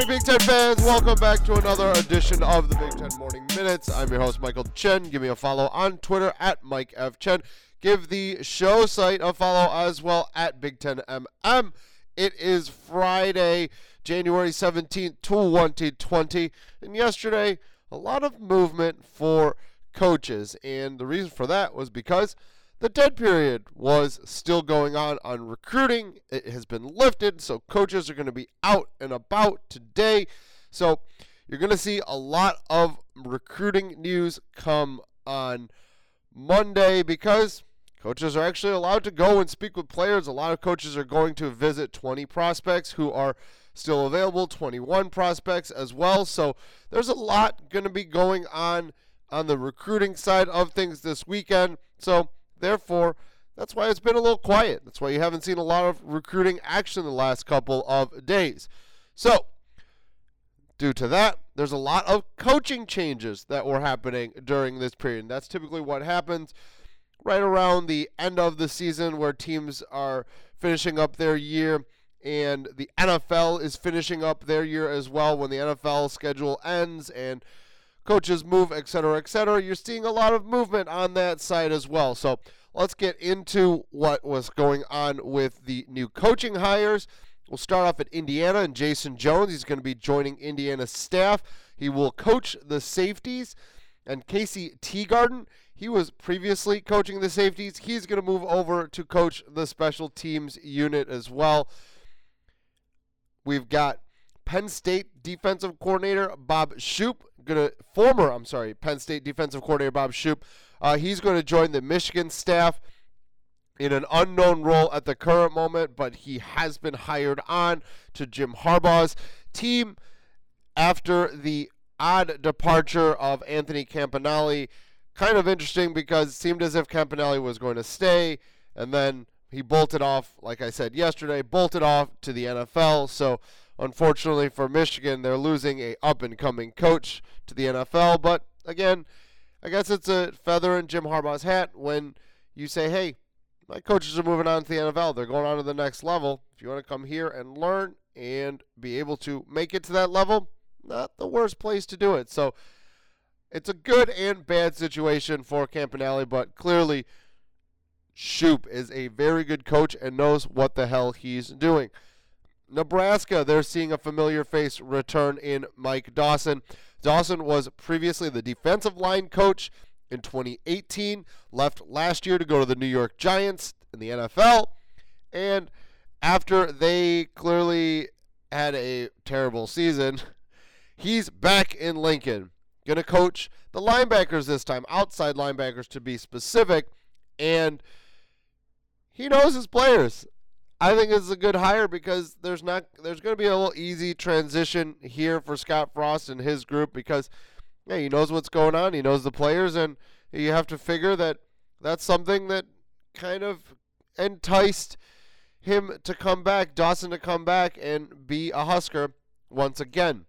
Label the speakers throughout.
Speaker 1: morning, Big Ten fans. Welcome back to another edition of the Big Ten Morning Minutes. I'm your host, Michael Chen. Give me a follow on Twitter at Mike F. Chen. Give the show site a follow as well at Big Ten MM. It is Friday, January 17th, 2020. And yesterday, a lot of movement for coaches. And the reason for that was because the dead period was still going on on recruiting. It has been lifted, so coaches are going to be out and about today. So you're going to see a lot of recruiting news come on Monday because coaches are actually allowed to go and speak with players. A lot of coaches are going to visit 20 prospects who are still available, 21 prospects as well. So there's a lot going to be going on on the recruiting side of things this weekend. So Therefore, that's why it's been a little quiet. That's why you haven't seen a lot of recruiting action the last couple of days. So, due to that, there's a lot of coaching changes that were happening during this period. And that's typically what happens right around the end of the season where teams are finishing up their year and the NFL is finishing up their year as well when the NFL schedule ends and coaches move, et cetera, et cetera. You're seeing a lot of movement on that side as well. So let's get into what was going on with the new coaching hires. We'll start off at Indiana and Jason Jones. He's going to be joining Indiana's staff. He will coach the safeties. And Kasey Teegardin, he was previously coaching the safeties. He's going to move over to coach the special teams unit as well. We've got Penn State defensive coordinator Bob Shoop gonna former I'm sorry Penn State defensive coordinator Bob Shoop. Uh, he's going to join the Michigan staff in an unknown role at the current moment, but he has been hired on to Jim Harbaugh's team after the odd departure of Anthony Campanile. Kind of interesting because it seemed as if Campanile was going to stay, and then he bolted off, like I said yesterday, bolted off to the NFL. So Unfortunately for Michigan, they're losing a up and coming coach to the NFL. But again, I guess it's a feather in Jim Harbaugh's hat when you say, hey, my coaches are moving on to the NFL. They're going on to the next level. If you want to come here and learn and be able to make it to that level, not the worst place to do it. So it's a good and bad situation for Campanile, but clearly Shoop is a very good coach and knows what the hell he's doing. Nebraska, they're seeing a familiar face return in Mike Dawson. Dawson was previously the defensive line coach in 2018, left last year to go to the New York Giants in the NFL. And after they clearly had a terrible season, he's back in Lincoln. Going to coach the linebackers this time, outside linebackers to be specific. And he knows his players. I think it's a good hire because there's not there's going to be a little easy transition here for Scott Frost and his group because yeah, he knows what's going on, he knows the players, and you have to figure that that's something that kind of enticed him to come back, Dawson to come back and be a Husker once again.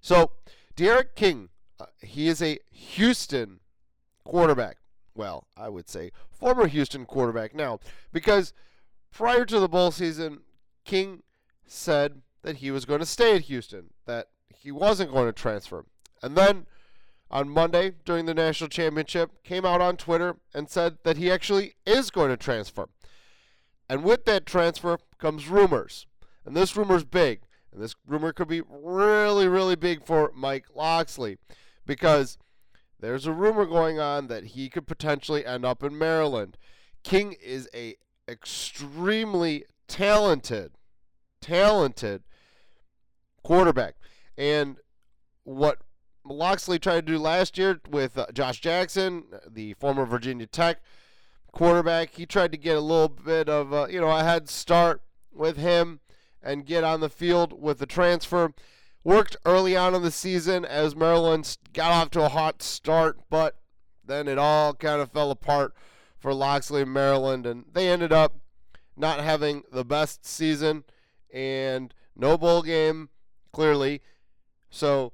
Speaker 1: So, D'Eriq King, uh, he is a Houston quarterback. Well, I would say former Houston quarterback now because – prior to the bowl season, King said that he was going to stay at Houston, that he wasn't going to transfer. And then on Monday during the national championship, came out on Twitter and said that he actually is going to transfer. And with that transfer comes rumors. And this rumor's big. And this rumor could be really, really big for Mike Locksley because there's a rumor going on that he could potentially end up in Maryland. King is a extremely talented, talented quarterback. And what Locksley tried to do last year with uh, Josh Jackson, the former Virginia Tech quarterback, he tried to get a little bit of a, you know a head start with him and get on the field with the transfer. Worked early on in the season as Maryland got off to a hot start, but then it all kind of fell apart for and Maryland, and they ended up not having the best season and no bowl game, clearly. So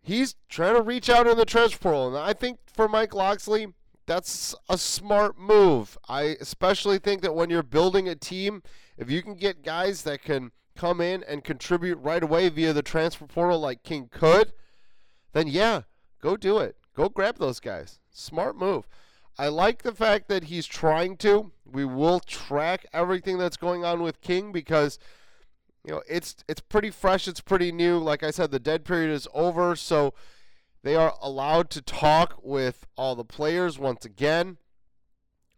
Speaker 1: he's trying to reach out in the transfer portal, and I think for Mike Locksley, that's a smart move. I especially think that when you're building a team, if you can get guys that can come in and contribute right away via the transfer portal like King could, then yeah, go do it. Go grab those guys. Smart move. I like the fact that he's trying to. We will track everything that's going on with King because you know it's it's pretty fresh, it's pretty new. Like I said, the dead period is over, so they are allowed to talk with all the players once again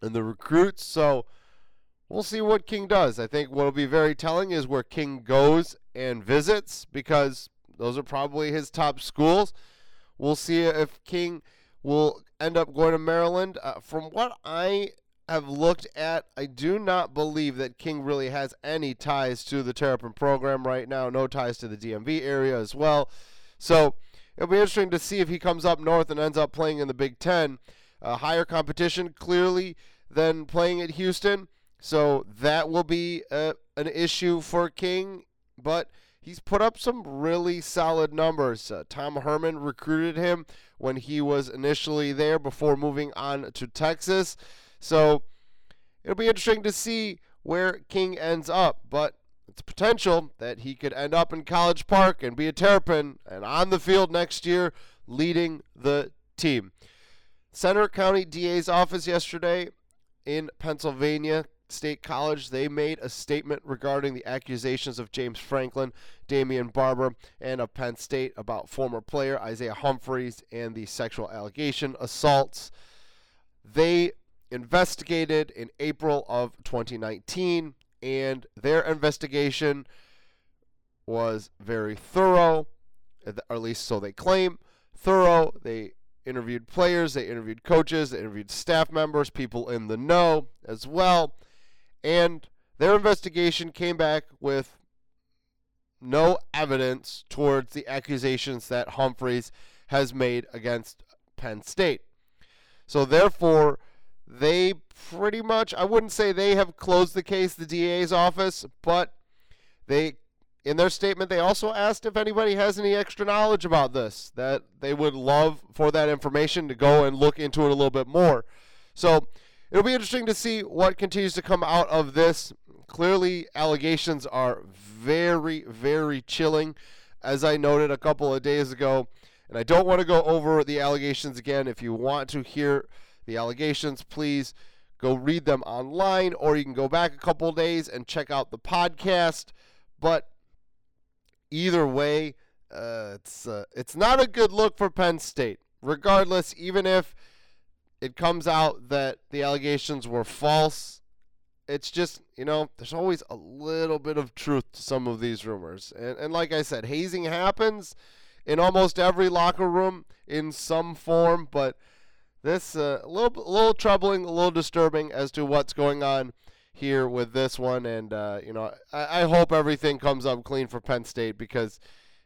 Speaker 1: and the recruits. So we'll see what King does. I think what will be very telling is where King goes and visits because those are probably his top schools. We'll see if King will end up going to Maryland. Uh, from what I have looked at, I do not believe that King really has any ties to the Terrapin program right now. No ties to the DMV area as well. So it'll be interesting to see if he comes up north and ends up playing in the Big Ten. Uh, higher competition, clearly, than playing at Houston. So that will be uh, an issue for King. But he's put up some really solid numbers. Uh, Tom Herman recruited him when he was initially there before moving on to Texas. So it'll be interesting to see where King ends up. But it's potential that he could end up in College Park and be a Terrapin and on the field next year leading the team. Centre County DA's office yesterday in Pennsylvania State College, they made a statement regarding the accusations of James Franklin, Damion Barber, and of Penn State about former player Isaiah Humphries and the sexual allegation assaults. They investigated in April of 2019, and their investigation was very thorough, or at least so they claim. Thorough. They interviewed players, they interviewed coaches, they interviewed staff members, people in the know as well. And their investigation came back with no evidence towards the accusations that Humphries has made against Penn State. So therefore, they pretty much, I wouldn't say they have closed the case, the DA's office, but they in their statement, they also asked if anybody has any extra knowledge about this, that they would love for that information to go and look into it a little bit more. So it'll be interesting to see what continues to come out of this. Clearly, allegations are very, very chilling, as I noted a couple of days ago. And I don't want to go over the allegations again. If you want to hear the allegations, please go read them online, or you can go back a couple days and check out the podcast. But either way, uh, it's uh, it's not a good look for Penn State. Regardless, even if it comes out that the allegations were false, it's just you know there's always a little bit of truth to some of these rumors. And and like I said, hazing happens in almost every locker room in some form, but this uh, a little a little troubling, a little disturbing as to what's going on here with this one. And, uh, you know, I, I hope everything comes up clean for Penn State because,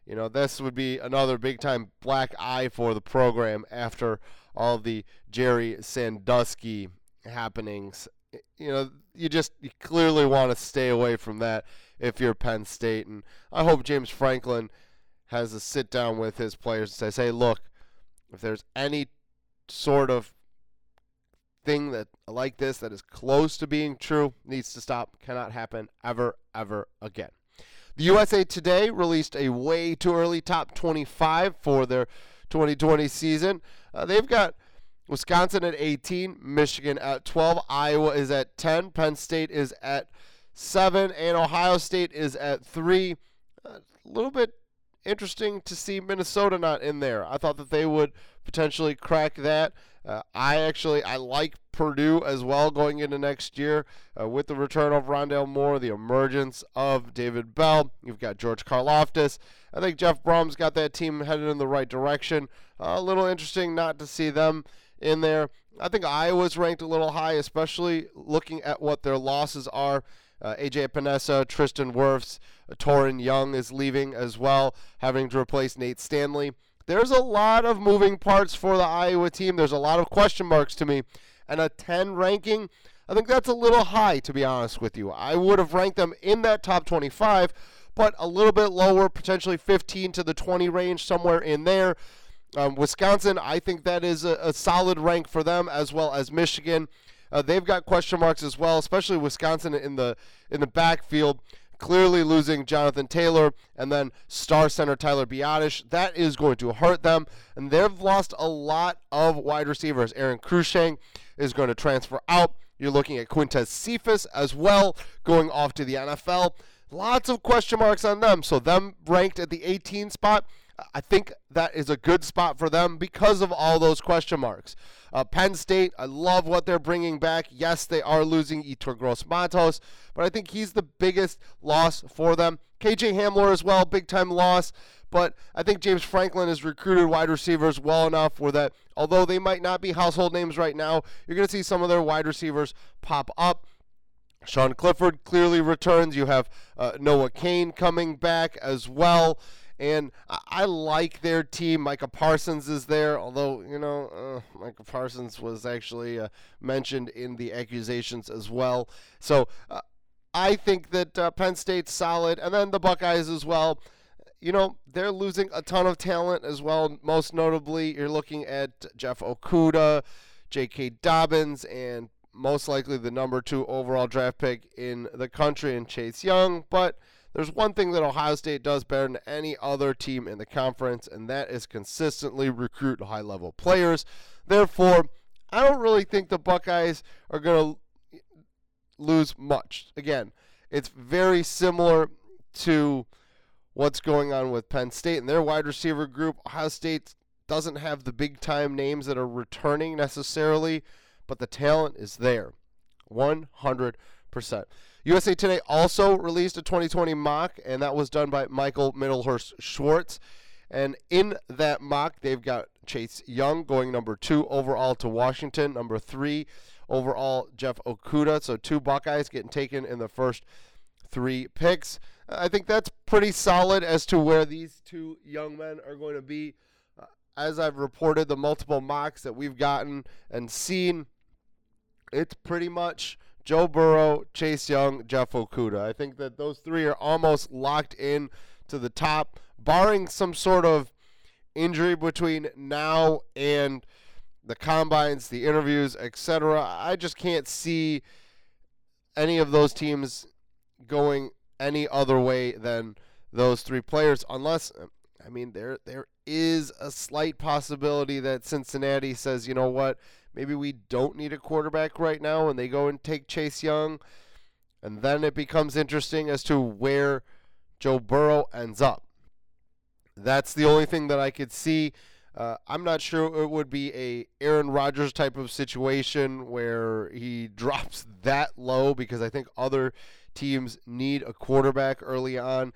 Speaker 1: you know, this would be another big time black eye for the program after all the Jerry Sandusky happenings. You know, you just you clearly want to stay away from that if you're Penn State. And I hope James Franklin has a sit down with his players and says, hey, look, if there's any sort of thing that like this that is close to being true needs to stop. Cannot happen ever, ever again. The USA Today released a way too early top 25 for their 2020 season. Uh, they've got Wisconsin at 18, Michigan at 12, Iowa is at 10, Penn State is at 7, and Ohio State is at 3. A little bit interesting to see Minnesota not in there. I thought that they would potentially crack that. Uh, I actually I like Purdue as well going into next year uh, with the return of Rondale Moore, the emergence of David Bell. You've got George Karlaftis. I think Jeff Brohm's got that team headed in the right direction. Uh, a little interesting not to see them in there. I think Iowa's ranked a little high, especially looking at what their losses are. Uh, AJ Epenesa, Tristan Wirfs, uh, Toren Young is leaving as well, having to replace Nate Stanley there's a lot of moving parts for the Iowa team. There's a lot of question marks to me. And a 10 ranking, I think that's a little high, to be honest with you. I would have ranked them in that top 25, but a little bit lower, potentially 15 to the 20 range, somewhere in there. Um, Wisconsin, I think that is a, a, solid rank for them, as well as Michigan. Uh, they've got question marks as well, especially Wisconsin in the in the backfield. Clearly losing Jonathan Taylor and then star center Tyler Biadasz. That is going to hurt them. And they've lost a lot of wide receivers. Aron Cruickshank is going to transfer out. You're looking at Quintez Cephus as well, going off to the NFL. Lots of question marks on them. So, them ranked at the 18 spot, I think that is a good spot for them because of all those question marks. Uh, Penn State, I love what they're bringing back. Yes, they are losing Yetur Gross Matos, but I think he's the biggest loss for them. KJ Hamler as well, big time loss. But I think James Franklin has recruited wide receivers well enough where that, although they might not be household names right now, you're going to see some of their wide receivers pop up. Sean Clifford clearly returns. You have uh, Noah Cain coming back as well. And I, I, like their team. Micah Parsons is there, although, you know, uh, Micah Parsons was actually uh, mentioned in the accusations as well. So uh, I think that uh, Penn State's solid. And then the Buckeyes as well. You know, they're losing a ton of talent as well. Most notably, you're looking at Jeff Okudah, J.K. Dobbins, and most likely the number two overall draft pick in the country in Chase Young. But there's one thing that Ohio State does better than any other team in the conference, and that is consistently recruit high level players. Therefore, I don't really think the Buckeyes are going to lose much. Again, it's very similar to what's going on with Penn State and their wide receiver group. Ohio State doesn't have the big time names that are returning necessarily but the talent is there. 100%. USA Today also released a 2020 mock, and that was done by Michael Middlehurst Schwartz. And in that mock, they've got Chase Young going number two overall to Washington, number three overall, Jeff Okudah. So two Buckeyes getting taken in the first three picks. I think that's pretty solid as to where these two young men are going to be. Uh, as I've reported, the multiple mocks that we've gotten and seen it's pretty much Joe Burrow, Chase Young, Jeff Okudah. I think that those three are almost locked in to the top, barring some sort of injury between now and the combines, the interviews, etc. I just can't see any of those teams going any other way than those three players unless I mean there there is a slight possibility that Cincinnati says, "You know what? maybe we don't need a quarterback right now and they go and take Chase Young. And then it becomes interesting as to where Joe Burrow ends up. That's the only thing that I could see. Uh, I'm not sure it would be a Aaron Rodgers type of situation where he drops that low because I think other teams need a quarterback early on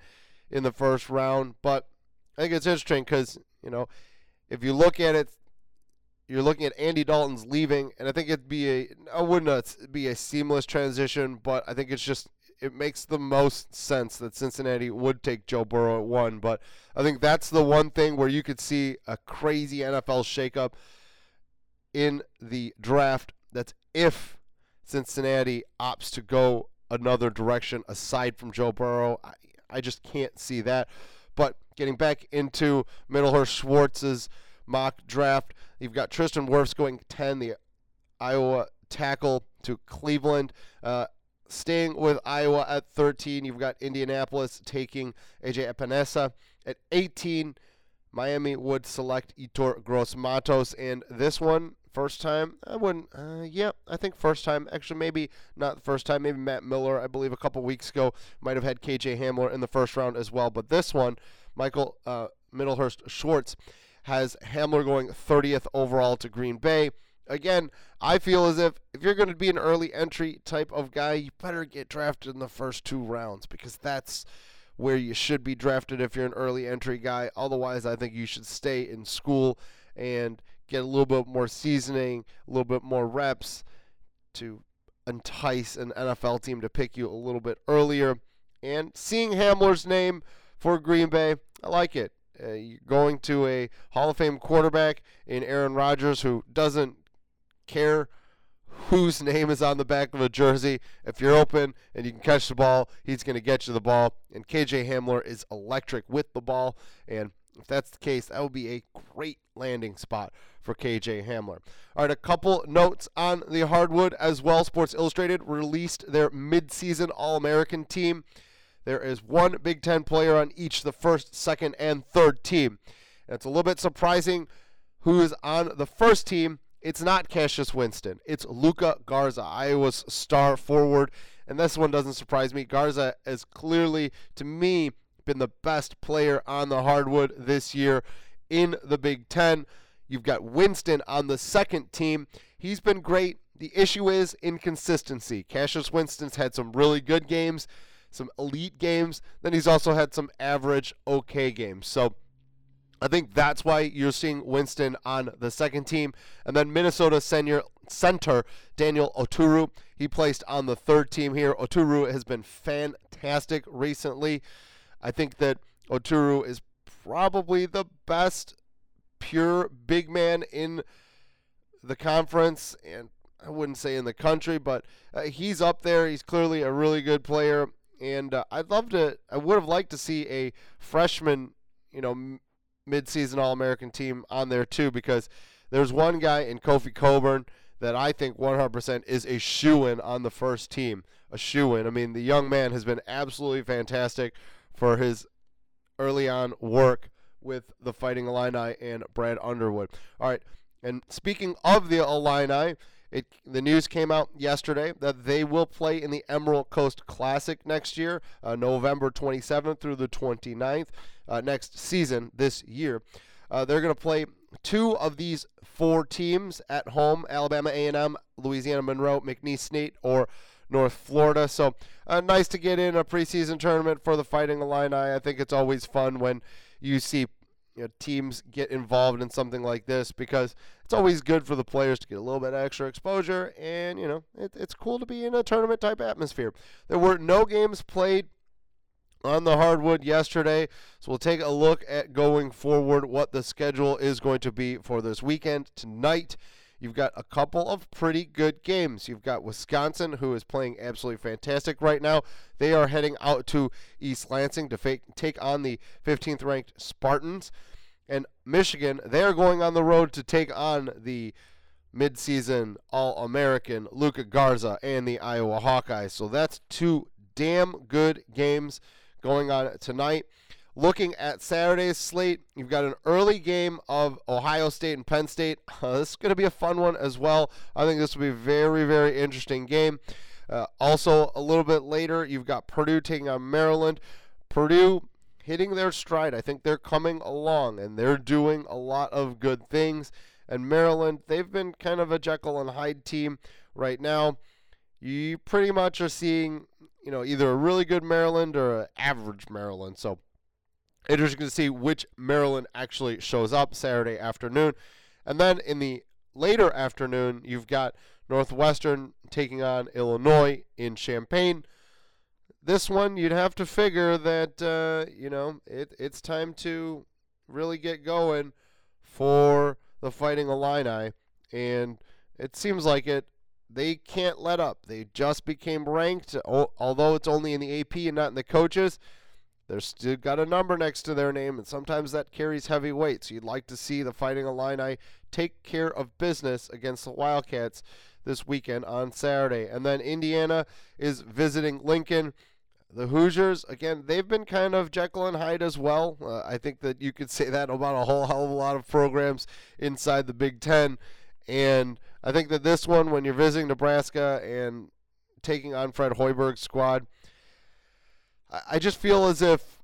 Speaker 1: in the first round. But I think it's interesting because you know if you look at it you're looking at Andy Dalton's leaving, and I think it'd be a I wouldn't be a seamless transition, but I think it's just it makes the most sense that Cincinnati would take Joe Burrow at one. But I think that's the one thing where you could see a crazy NFL shakeup in the draft. That's if Cincinnati opts to go another direction aside from Joe Burrow. I, I just can't see that. Getting back into Middlehurst Schwartz's mock draft. You've got Tristan Wirfs going 10, the Iowa tackle to Cleveland. Uh, staying with Iowa at 13, you've got Indianapolis taking AJ Epenesa. At 18, Miami would select Yetur Gross Matos. And this one, first time, I wouldn't, uh, yeah, I think first time. Actually, maybe not the first time. Maybe Matt Miller, I believe a couple weeks ago, might have had KJ Hamler in the first round as well. But this one, Michael uh, Middlehurst Schwartz has Hamler going 30th overall to Green Bay. Again, I feel as if if you're going to be an early entry type of guy, you better get drafted in the first two rounds because that's where you should be drafted if you're an early entry guy. Otherwise, I think you should stay in school and get a little bit more seasoning, a little bit more reps to entice an NFL team to pick you a little bit earlier. And seeing Hamler's name for Green Bay, I like it. Uh, going to a Hall of Fame quarterback in Aaron Rodgers who doesn't care whose name is on the back of a jersey. If you're open and you can catch the ball, he's going to get you the ball. And KJ Hamler is electric with the ball. And if that's the case, that would be a great landing spot for KJ Hamler. All right, a couple notes on the hardwood as well. Sports Illustrated released their midseason All American team. There is one Big Ten player on each the first, second, and third team. And it's a little bit surprising who is on the first team. It's not Cassius Winston. It's Luka Garza, Iowa's star forward. And this one doesn't surprise me. Garza has clearly, to me, been the best player on the hardwood this year in the Big Ten. You've got Winston on the second team. He's been great. The issue is inconsistency. Cassius Winston's had some really good games, some elite games. Then he's also had some average, okay games. So I think that's why you're seeing Winston on the second team. And then Minnesota senior center Daniel Oturu, he placed on the third team here. Oturu has been fantastic recently. I think that Oturu is probably the best pure big man in the conference and I wouldn't say in the country, but uh, he's up there. He's clearly a really good player, and uh, I'd love to. I would have liked to see a freshman, you know, m- midseason All-American team on there too, because there's one guy in Kofi Cockburn that I think 100% is a shoe in on the first team. A shoe in. I mean, the young man has been absolutely fantastic for his early on work with the Fighting Illini and Brad Underwood. All right, and speaking of the Illini, it, the news came out yesterday that they will play in the Emerald Coast Classic next year, uh, November 27th through the 29th, uh, next season this year. Uh, they're going to play two of these four teams at home: Alabama A&M, Louisiana Monroe, McNeese State, or North Florida. So uh, nice to get in a preseason tournament for the Fighting Illini. I think it's always fun when you see you know, teams get involved in something like this because it's always good for the players to get a little bit extra exposure and you know it, it's cool to be in a tournament type atmosphere there were no games played on the hardwood yesterday so we'll take a look at going forward what the schedule is going to be for this weekend tonight You've got a couple of pretty good games. You've got Wisconsin, who is playing absolutely fantastic right now. They are heading out to East Lansing to take on the 15th ranked Spartans. And Michigan, they are going on the road to take on the midseason All American Luka Garza and the Iowa Hawkeyes. So that's two damn good games going on tonight. Looking at Saturday's slate, you've got an early game of Ohio State and Penn State. Uh, this is going to be a fun one as well. I think this will be a very, very interesting game. Uh, also, a little bit later, you've got Purdue taking on Maryland. Purdue hitting their stride. I think they're coming along and they're doing a lot of good things. And Maryland, they've been kind of a Jekyll and Hyde team right now. You pretty much are seeing, you know, either a really good Maryland or an average Maryland. So Interesting to see which Maryland actually shows up Saturday afternoon. And then in the later afternoon, you've got Northwestern taking on Illinois in Champaign. This one, you'd have to figure that, uh, you know, it, it's time to really get going for the Fighting Illini. And it seems like it. They can't let up. They just became ranked, although it's only in the AP and not in the coaches. They're still got a number next to their name, and sometimes that carries heavy weight. So you'd like to see the Fighting Illini take care of business against the Wildcats this weekend on Saturday. And then Indiana is visiting Lincoln. The Hoosiers, again, they've been kind of Jekyll and Hyde as well. Uh, I think that you could say that about a whole hell of a lot of programs inside the Big Ten. And I think that this one, when you're visiting Nebraska and taking on Fred Hoiberg's squad, I just feel as if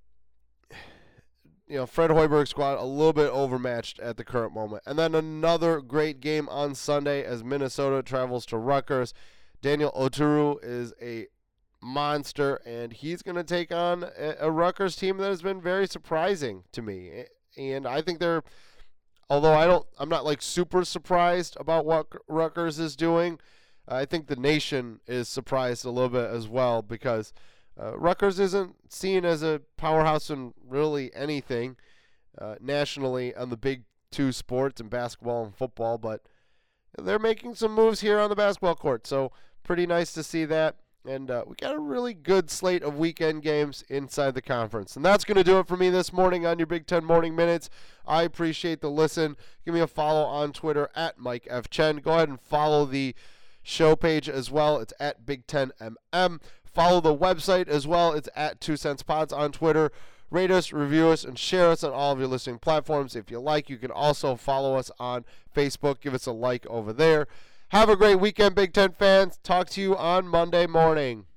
Speaker 1: you know Fred Hoiberg's squad a little bit overmatched at the current moment. And then another great game on Sunday as Minnesota travels to Rutgers. Daniel Oturu is a monster, and he's going to take on a, a Rutgers team that has been very surprising to me. And I think they're, although I don't, I'm not like super surprised about what Rutgers is doing. I think the nation is surprised a little bit as well because uh, Rutgers isn't seen as a powerhouse in really anything uh, nationally on the big two sports in basketball and football, but they're making some moves here on the basketball court. So pretty nice to see that. And uh, we got a really good slate of weekend games inside the conference. And that's going to do it for me this morning on your Big Ten Morning Minutes. I appreciate the listen. Give me a follow on Twitter at Mike F. Chen. Go ahead and follow the show page as well. It's at Big Ten MM. Follow the website as well. It's at Two Cents Pods on Twitter. Rate us, review us, and share us on all of your listening platforms. If you like, you can also follow us on Facebook. Give us a like over there. Have a great weekend, Big Ten fans. Talk to you on Monday morning.